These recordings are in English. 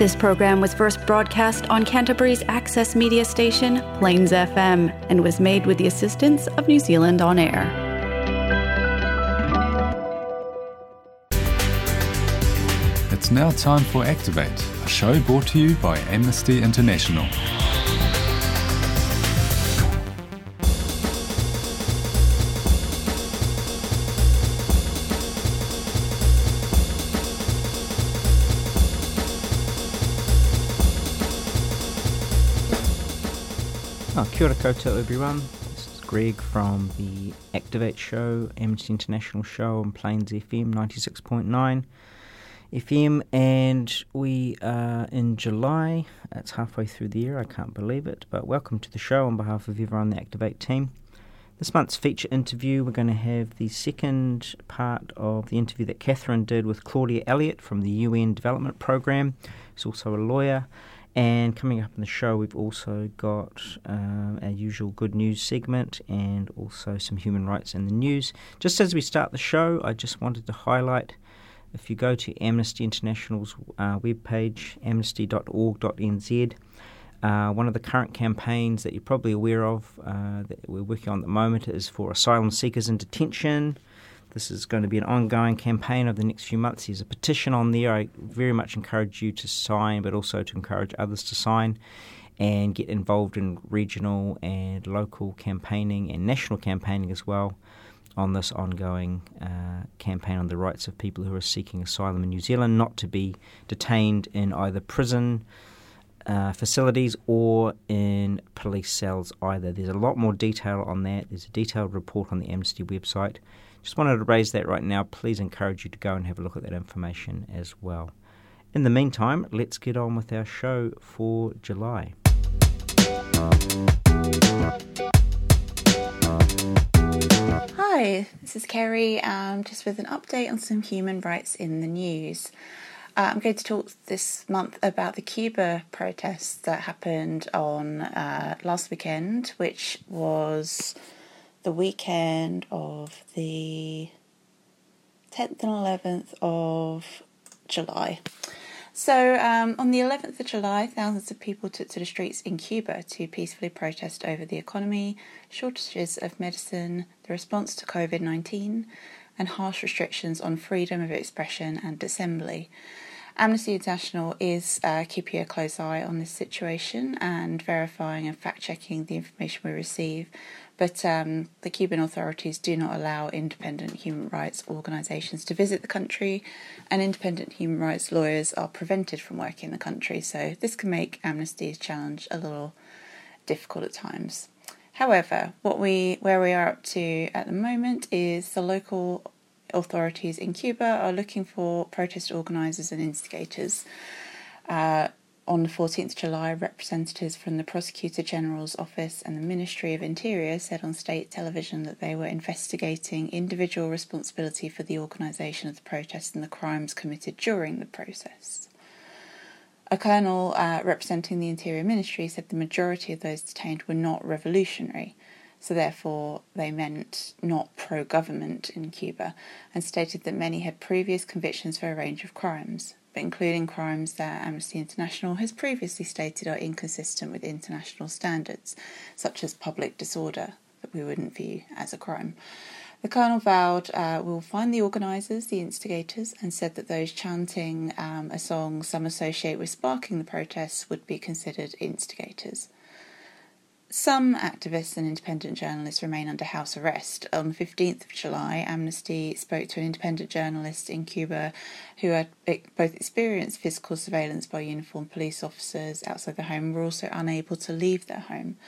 This program was first broadcast on Canterbury's access media station, Plains FM, and was made with the assistance of New Zealand On Air. It's now time for Activate, a show brought to you by Amnesty International. Kia ora koutou everyone. This is Greg from the Activate Show, Amnesty International show on Plains FM 96.9 FM, and we are in July. It's halfway through the year, I can't believe it, but welcome to the show on behalf of everyone on the Activate team. This month's feature interview, we're going to have the second part of the interview that Catherine did with Claudia Elliott from the UN Development Programme. She's also a lawyer. And coming up in the show, we've also got um, our usual good news segment and also some human rights in the news. Just as we start the show, I just wanted to highlight if you go to Amnesty International's uh, webpage, amnesty.org.nz, uh, one of the current campaigns that you're probably aware of uh, that we're working on at the moment is for asylum seekers in detention. This is going to be an ongoing campaign over the next few months. There's a petition on there. I very much encourage you to sign, but also to encourage others to sign and get involved in regional and local campaigning and national campaigning as well on this ongoing uh, campaign on the rights of people who are seeking asylum in New Zealand not to be detained in either prison uh, facilities or in police cells either. There's a lot more detail on that. There's a detailed report on the Amnesty website. Just wanted to raise that right now. Please encourage you to go and have a look at that information as well. In the meantime, let's get on with our show for July. Hi, this is Kerry, um, just with an update on some human rights in the news. Uh, I'm going to talk this month about the Cuba protests that happened on uh, last weekend, which was the weekend of the 10th and 11th of July. So, um, on the 11th of July, thousands of people took to the streets in Cuba to peacefully protest over the economy, shortages of medicine, the response to COVID 19, and harsh restrictions on freedom of expression and assembly. Amnesty International is uh, keeping a close eye on this situation and verifying and fact checking the information we receive but um, the Cuban authorities do not allow independent human rights organisations to visit the country, and independent human rights lawyers are prevented from working in the country. So this can make Amnesty's challenge a little difficult at times. However, what we where we are up to at the moment is the local authorities in Cuba are looking for protest organisers and instigators. Uh, on the 14th of July, representatives from the Prosecutor General's office and the Ministry of Interior said on state television that they were investigating individual responsibility for the organisation of the protests and the crimes committed during the process. A colonel uh, representing the Interior Ministry said the majority of those detained were not revolutionary, so therefore they meant not pro government in Cuba, and stated that many had previous convictions for a range of crimes but including crimes that Amnesty International has previously stated are inconsistent with international standards, such as public disorder, that we wouldn't view as a crime. The Colonel vowed uh, we will find the organisers, the instigators, and said that those chanting um, a song some associate with sparking the protests would be considered instigators. Some activists and independent journalists remain under house arrest. On the 15th of July, Amnesty spoke to an independent journalist in Cuba who had both experienced physical surveillance by uniformed police officers outside their home and were also unable to leave their home.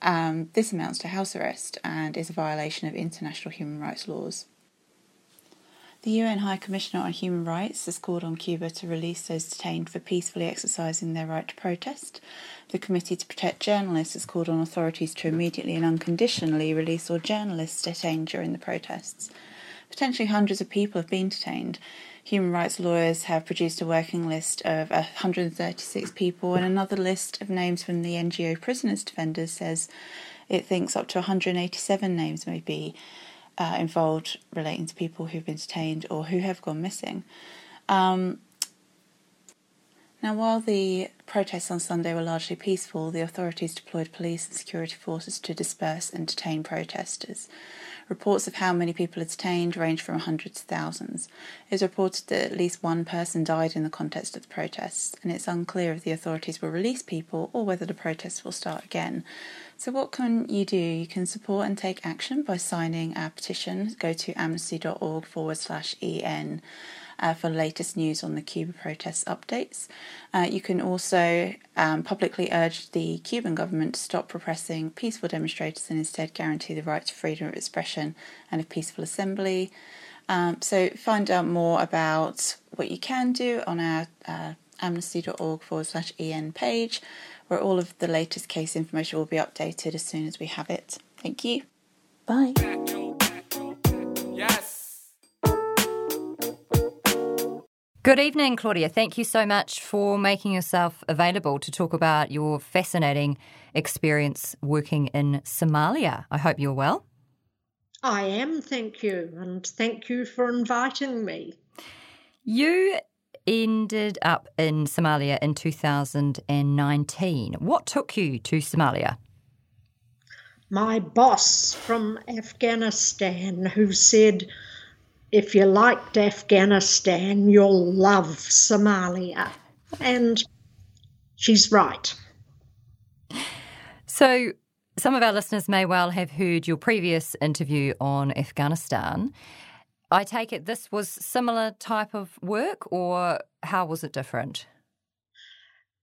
Um, this amounts to house arrest and is a violation of international human rights laws. The UN High Commissioner on Human Rights has called on Cuba to release those detained for peacefully exercising their right to protest. The Committee to Protect Journalists has called on authorities to immediately and unconditionally release all journalists detained during the protests. Potentially hundreds of people have been detained. Human rights lawyers have produced a working list of 136 people, and another list of names from the NGO Prisoners Defenders says it thinks up to 187 names may be uh, involved relating to people who've been detained or who have gone missing. Um, Now, while the protests on Sunday were largely peaceful, the authorities deployed police and security forces to disperse and detain protesters. Reports of how many people are detained range from hundreds to thousands. It is reported that at least one person died in the context of the protests, and it's unclear if the authorities will release people or whether the protests will start again. So, what can you do? You can support and take action by signing our petition. Go to amnesty.org forward slash EN uh, for latest news on the Cuba protests updates. Uh, you can also um, publicly urge the Cuban government to stop repressing peaceful demonstrators and instead guarantee the right to freedom of expression and of peaceful assembly. Um, so find out more about what you can do on our uh, amnesty.org forward slash en page, where all of the latest case information will be updated as soon as we have it. Thank you. Bye. Good evening, Claudia. Thank you so much for making yourself available to talk about your fascinating experience working in Somalia. I hope you're well. I am, thank you, and thank you for inviting me. You ended up in Somalia in 2019. What took you to Somalia? My boss from Afghanistan, who said, if you liked Afghanistan, you'll love Somalia. And she's right. So, some of our listeners may well have heard your previous interview on Afghanistan. I take it this was similar type of work, or how was it different?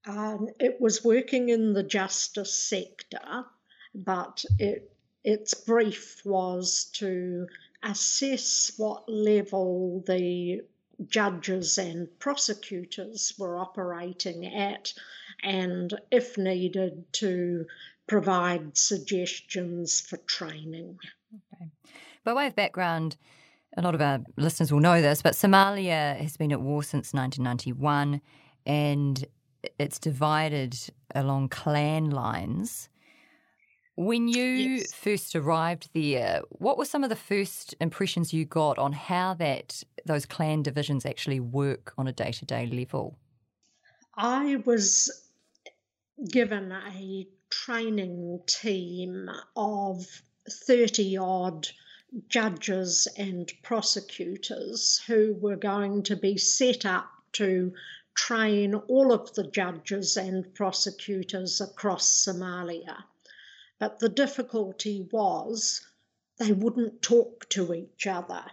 Um, it was working in the justice sector, but it, its brief was to assess what level the judges and prosecutors were operating at, and if needed, to provide suggestions for training. Okay. By way of background, a lot of our listeners will know this, but Somalia has been at war since 1991 and it's divided along clan lines. When you yes. first arrived there, what were some of the first impressions you got on how that those clan divisions actually work on a day to day level? I was given a training team of 30 odd judges and prosecutors who were going to be set up to train all of the judges and prosecutors across Somalia. But the difficulty was they wouldn't talk to each other.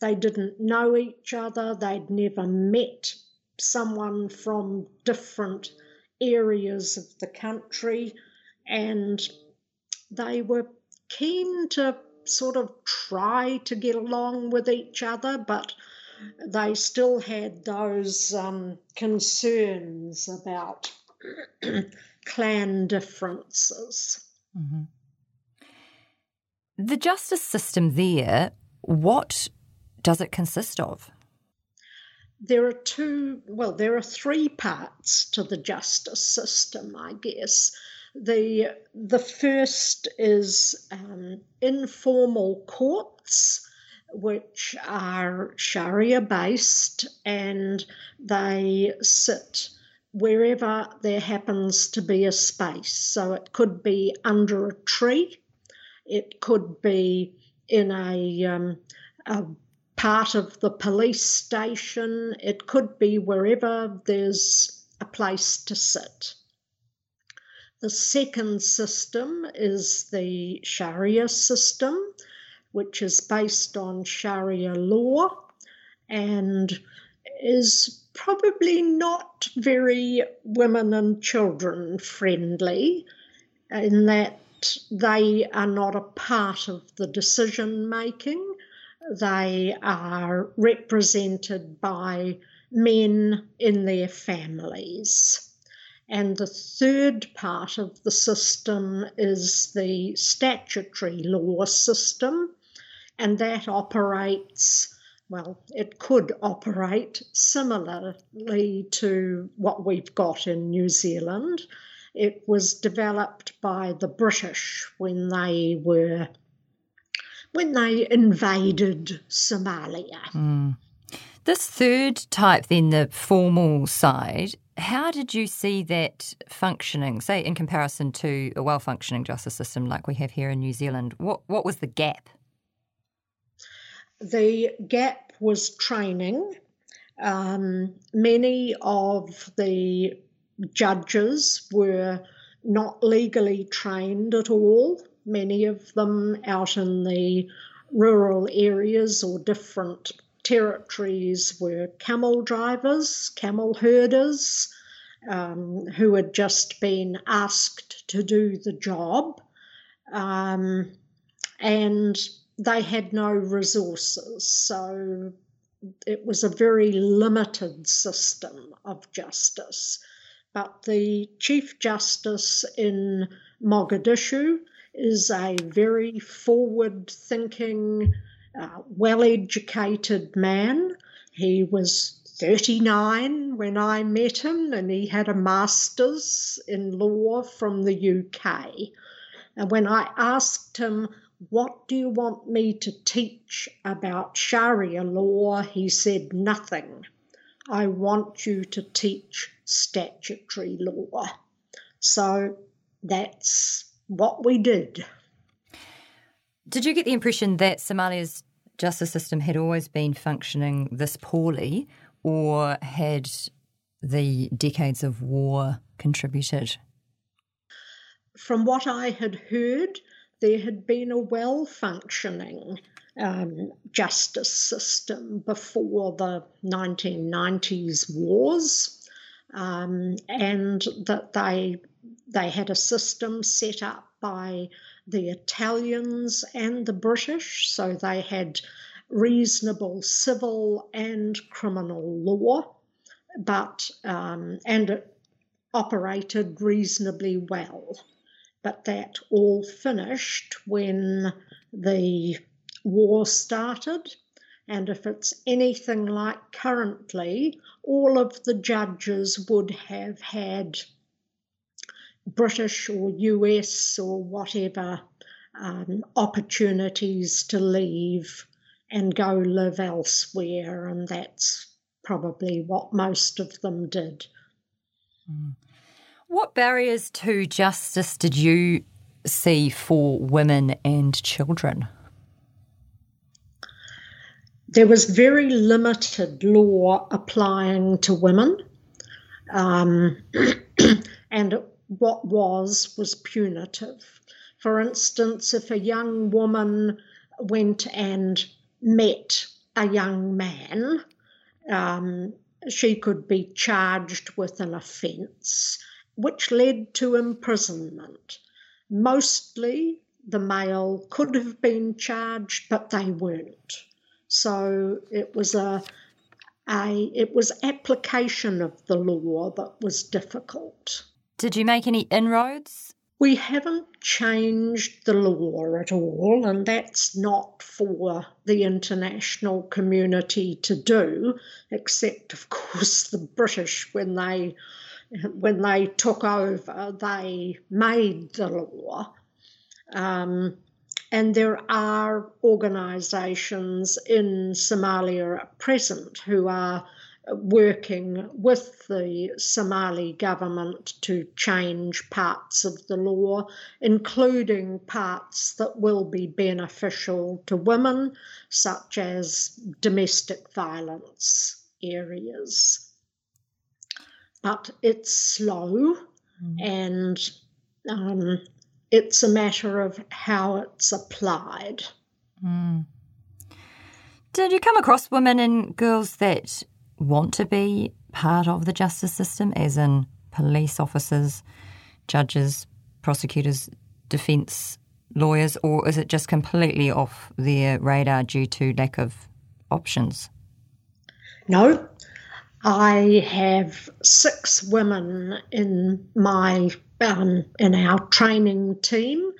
They didn't know each other, they'd never met someone from different areas of the country, and they were keen to sort of try to get along with each other, but they still had those um, concerns about clan differences. Mm-hmm. The justice system there, what does it consist of? There are two, well, there are three parts to the justice system, I guess. The, the first is um, informal courts, which are Sharia based and they sit wherever there happens to be a space. So it could be under a tree, it could be in a, um, a part of the police station, it could be wherever there's a place to sit. The second system is the Sharia system, which is based on Sharia law and is probably not very women and children friendly in that they are not a part of the decision making. They are represented by men in their families. And the third part of the system is the statutory law system, and that operates well, it could operate similarly to what we've got in New Zealand. It was developed by the British when they were when they invaded Somalia. Mm. This third type, then the formal side, how did you see that functioning, say, in comparison to a well functioning justice system like we have here in New Zealand? What, what was the gap? The gap was training. Um, many of the judges were not legally trained at all, many of them out in the rural areas or different territories were camel drivers, camel herders, um, who had just been asked to do the job. Um, and they had no resources. So it was a very limited system of justice. But the Chief Justice in Mogadishu is a very forward thinking, uh, well educated man. He was 39 when I met him, and he had a master's in law from the UK. And when I asked him, What do you want me to teach about Sharia law? he said, Nothing. I want you to teach statutory law. So that's what we did. Did you get the impression that Somalia's justice system had always been functioning this poorly, or had the decades of war contributed? From what I had heard, there had been a well functioning um, justice system before the 1990s wars, um, and that they they had a system set up by the Italians and the British, so they had reasonable civil and criminal law, but um, and it operated reasonably well. But that all finished when the war started. And if it's anything like currently, all of the judges would have had British or US or whatever um, opportunities to leave and go live elsewhere, and that's probably what most of them did. Mm. What barriers to justice did you see for women and children? There was very limited law applying to women, um, and what was was punitive. For instance, if a young woman went and met a young man, um, she could be charged with an offence which led to imprisonment. Mostly the male could have been charged, but they weren't. So it was a, a it was application of the law that was difficult. Did you make any inroads? We haven't changed the law at all, and that's not for the international community to do, except, of course, the British when they when they took over, they made the law. Um, and there are organisations in Somalia at present who are working with the Somali government to change parts of the law, including parts that will be beneficial to women, such as domestic violence areas. But it's slow mm. and um, it's a matter of how it's applied. Mm. Did you come across women and girls that want to be part of the justice system, as in police officers, judges, prosecutors, defence lawyers, or is it just completely off their radar due to lack of options? No. I have six women in my um, in our training team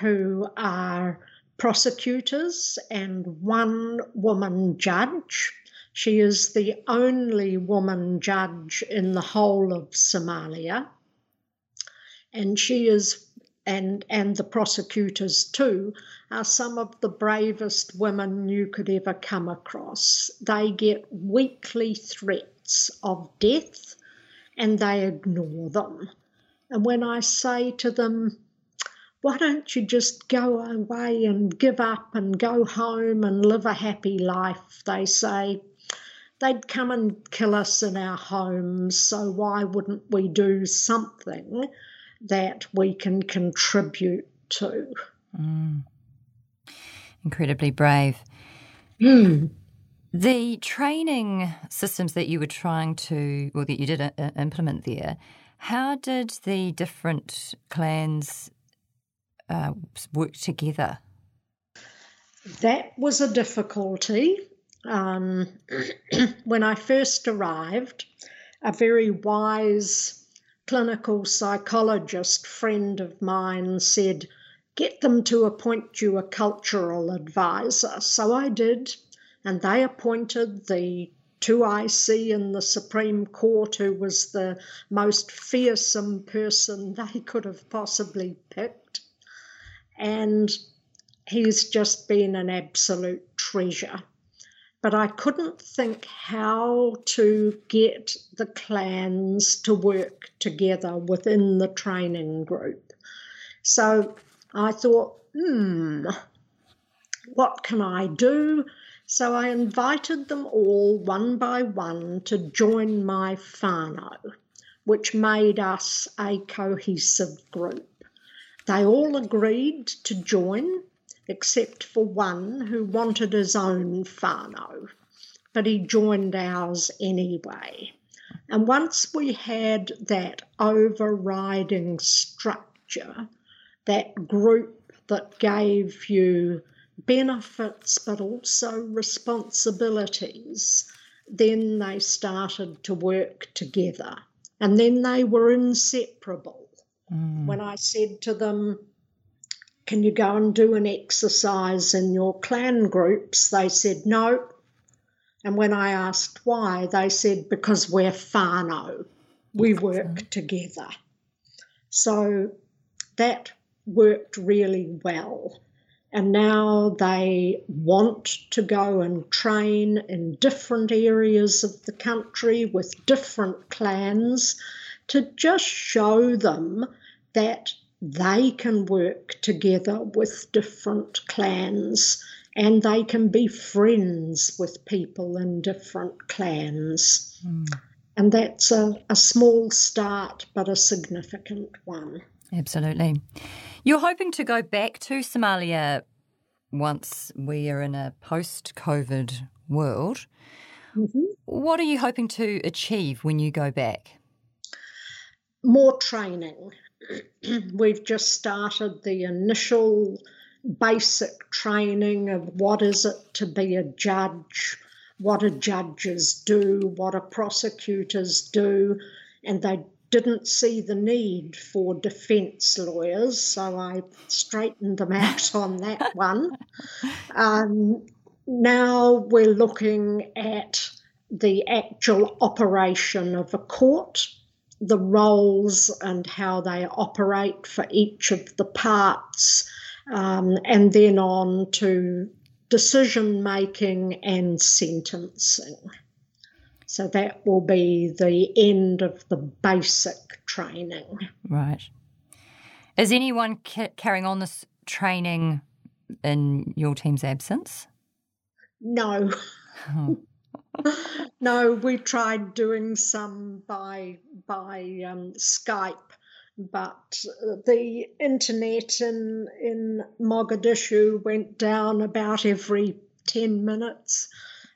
who are prosecutors and one woman judge she is the only woman judge in the whole of Somalia. And she is, and, and the prosecutors too, are some of the bravest women you could ever come across. They get weekly threats of death and they ignore them. And when I say to them, why don't you just go away and give up and go home and live a happy life? They say, they'd come and kill us in our homes, so why wouldn't we do something that we can contribute to? Mm. Incredibly brave. Mm. The training systems that you were trying to, or that you did uh, implement there, how did the different clans uh, work together? That was a difficulty. Um, when I first arrived, a very wise clinical psychologist friend of mine said, Get them to appoint you a cultural advisor. So I did, and they appointed the two I see in the Supreme Court, who was the most fearsome person they could have possibly picked and he's just been an absolute treasure. But I couldn't think how to get the clans to work together within the training group. So I thought, hmm, what can I do? So I invited them all one by one to join my whānau, which made us a cohesive group. They all agreed to join, except for one who wanted his own whānau, but he joined ours anyway. And once we had that overriding structure, that group that gave you benefits but also responsibilities, then they started to work together. And then they were inseparable. Mm. When I said to them, Can you go and do an exercise in your clan groups? They said, No. And when I asked why, they said, Because we're whānau. We work together. So that worked really well. And now they want to go and train in different areas of the country with different clans to just show them that they can work together with different clans and they can be friends with people in different clans. Mm. And that's a, a small start, but a significant one. Absolutely. You're hoping to go back to Somalia once we are in a post COVID world. Mm-hmm. What are you hoping to achieve when you go back? more training. We've just started the initial basic training of what is it to be a judge, what do judges do, what do prosecutors do, and they didn't see the need for defence lawyers, so I straightened them out on that one. Um, now we're looking at the actual operation of a court the roles and how they operate for each of the parts, um, and then on to decision making and sentencing. So that will be the end of the basic training. Right. Is anyone ca- carrying on this training in your team's absence? No. Oh. No, we tried doing some by by um, Skype, but the internet in in Mogadishu went down about every ten minutes,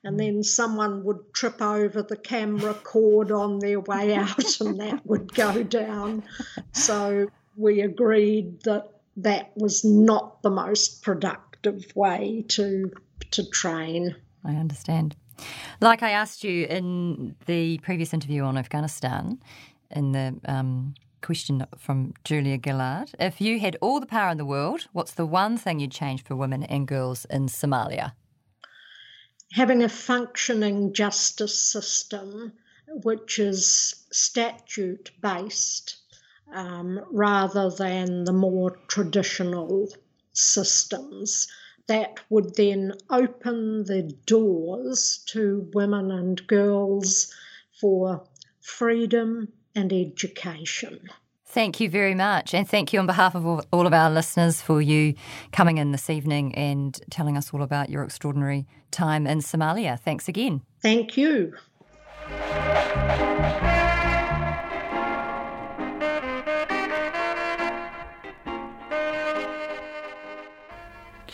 and then someone would trip over the camera cord on their way out, and that would go down. So we agreed that that was not the most productive way to to train. I understand. Like I asked you in the previous interview on Afghanistan, in the um, question from Julia Gillard, if you had all the power in the world, what's the one thing you'd change for women and girls in Somalia? Having a functioning justice system which is statute based um, rather than the more traditional systems that would then open the doors to women and girls for freedom, and education. Thank you very much. And thank you on behalf of all, of our listeners for you coming in this evening and telling us all about your extraordinary time in Somalia. Thanks again. Thank you.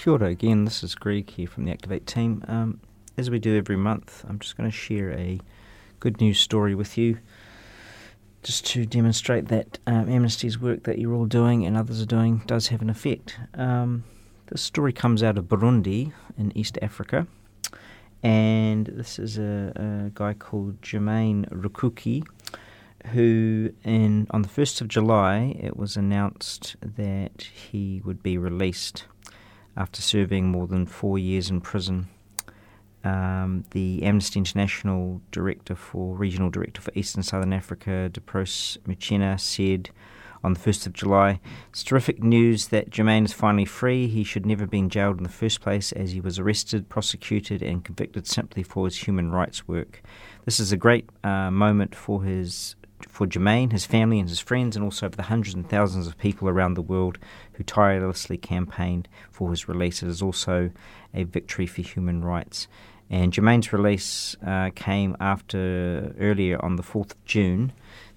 Kia ora again, this is Greg here from the Activate team. Um, as we do every month, I'm just going to share a good news story with you just to demonstrate that um, Amnesty's work that you're all doing and others are doing does have an effect. Um, this story comes out of Burundi in East Africa, and this is a, a guy called Germain Rukuki, who in on the first of July it was announced that he would be released after serving more than four years in prison um, the Amnesty International director for regional director for Eastern Southern Africa, Deprose Muchena, said on the 1st of July, It's terrific news that Germain is finally free. He should never have been jailed in the first place as he was arrested, prosecuted, and convicted simply for his human rights work. This is a great uh, moment for his for Germain, his family, and his friends, and also for the hundreds and thousands of people around the world who tirelessly campaigned for his release. It is also a victory for human rights. And Germain's release uh, came after earlier on the 4th of June.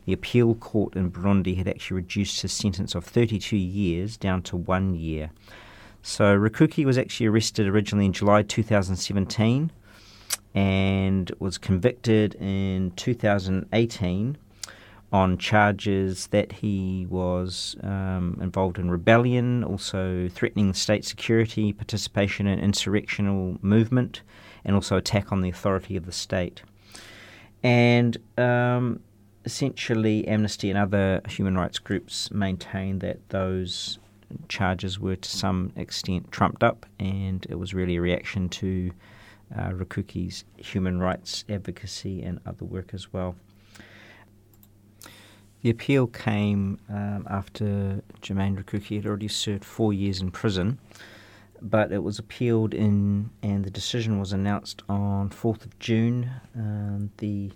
The appeal court in Burundi had actually reduced his sentence of 32 years down to one year. So Rukuki was actually arrested originally in July 2017 and was convicted in 2018 on charges that he was um, involved in rebellion, also threatening state security, participation in insurrectional movement, and also attack on the authority of the state. And um, essentially, Amnesty and other human rights groups maintain that those charges were to some extent trumped up, and it was really a reaction to uh, human rights advocacy and other work as well. The appeal came um, after Germain Rukuki had already served four years in prison but it was appealed in, and the decision was announced on 4th of June. Um, the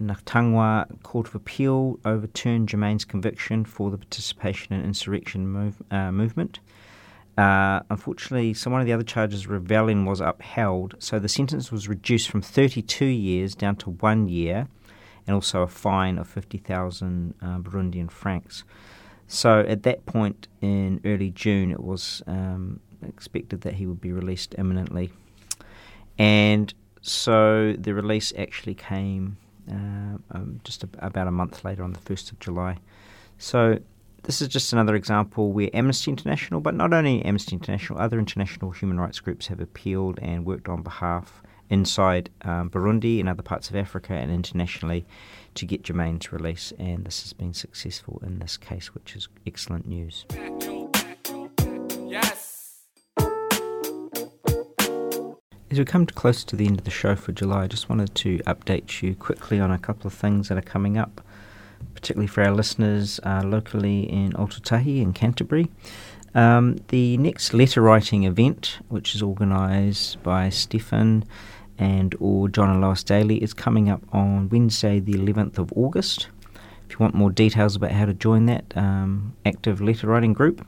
Ntahangwa Court of Appeal overturned Germain's conviction for the participation in insurrection move, uh, movement. Uh, unfortunately, some one of the other charges, rebellion, was upheld, so the sentence was reduced from 32 years down to one year, and also a fine of 50,000 uh, Burundian francs. So at that point in early June, it was um, expected that he would be released imminently. And so the release actually came uh, um, just a, about a month later on the 1st of July. So this is just another example where Amnesty International, but not only Amnesty International, other international human rights groups have appealed and worked on behalf inside um, Burundi and other parts of Africa and internationally to get Germain's release, and this has been successful in this case, which is excellent news. As we come close to the end of the show for July, I just wanted to update you quickly on a couple of things that are coming up, particularly for our listeners uh, locally in Ōtautahi in Canterbury. Um, the next letter writing event, which is organised by Stefan and or John and Lois Daly is coming up on Wednesday, the 11th of August. If you want more details about how to join that um, active letter writing group,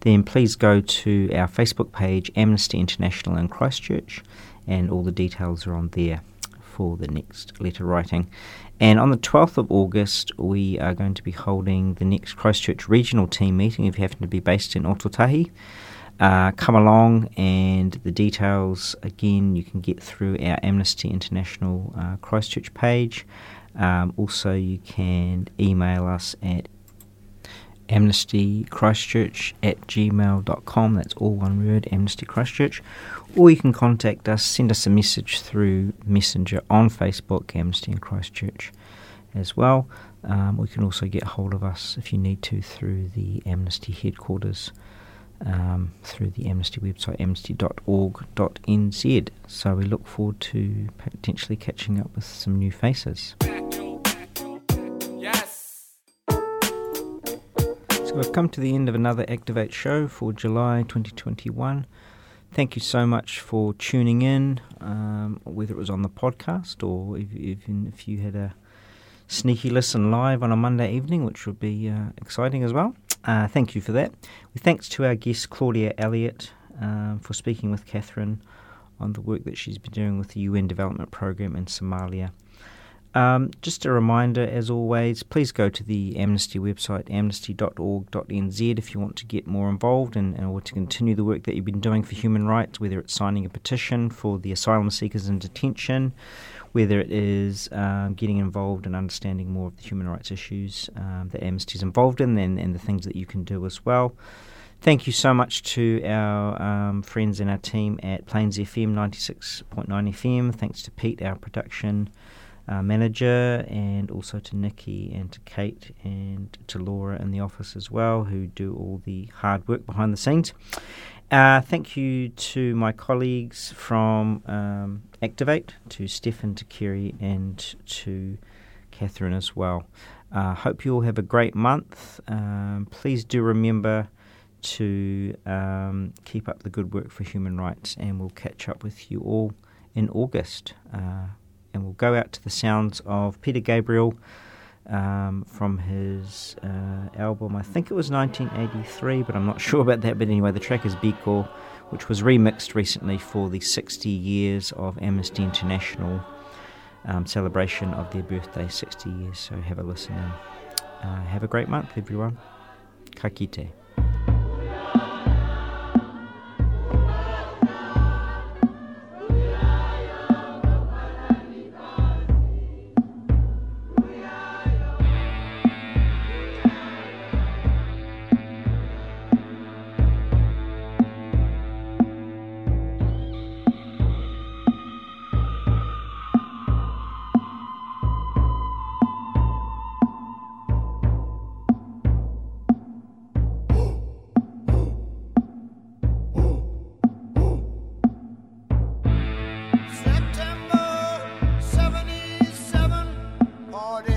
then please go to our Facebook page, Amnesty International in Christchurch, and all the details are on there for the next letter writing. And on the 12th of August, we are going to be holding the next Christchurch regional team meeting if you happen to be based in Ōtautahi. Uh, come along, and the details again you can get through our Amnesty International uh, Christchurch page. Um, also, you can email us at amnestychristchurch at gmail.com. That's all one word, Amnesty Christchurch. Or you can contact us, send us a message through Messenger on Facebook, Amnesty in Christchurch as well. Um, we can also get hold of us if you need to through the Amnesty headquarters um, through the Amnesty website, amnesty.org.nz. So we look forward to potentially catching up with some new faces. So we've come to the end of another Activate show for July 2021. Thank you so much for tuning in, um, whether it was on the podcast or if, even if you had a sneaky listen live on a Monday evening, which would be uh, exciting as well. Uh, thank you for that. With thanks to our guest Claudia Elliott um, for speaking with Catherine on the work that she's been doing with the UN Development Programme in Somalia. Um, just a reminder, as always, please go to the Amnesty website, amnesty.org.nz, if you want to get more involved and, to continue the work that you've been doing for human rights, whether it's signing a petition for the asylum seekers in detention, whether it is um, getting involved and understanding more of the human rights issues um, that Amnesty is involved in and, and the things that you can do as well. Thank you so much to our um, friends and our team at Plains FM 96.9 FM. Thanks to Pete, our production uh, manager, and also to Nikki and to Kate and to Laura in the office as well, who do all the hard work behind the scenes. Uh, thank you to my colleagues from um, Activate, to Stefan, to Kerry, and to Catherine as well. Uh, hope you all have a great month. Um, please do remember to um, keep up the good work for human rights, and we'll catch up with you all in August. Uh, and we'll go out to the sounds of Peter Gabriel um, from his uh, album, I think it was 1983, but I'm not sure about that. But anyway, the track is Biko, which was remixed recently for the 60 years of Amnesty International um, celebration of their birthday, 60 years. So have a listen and uh, have a great month, everyone. Ka kite. morning.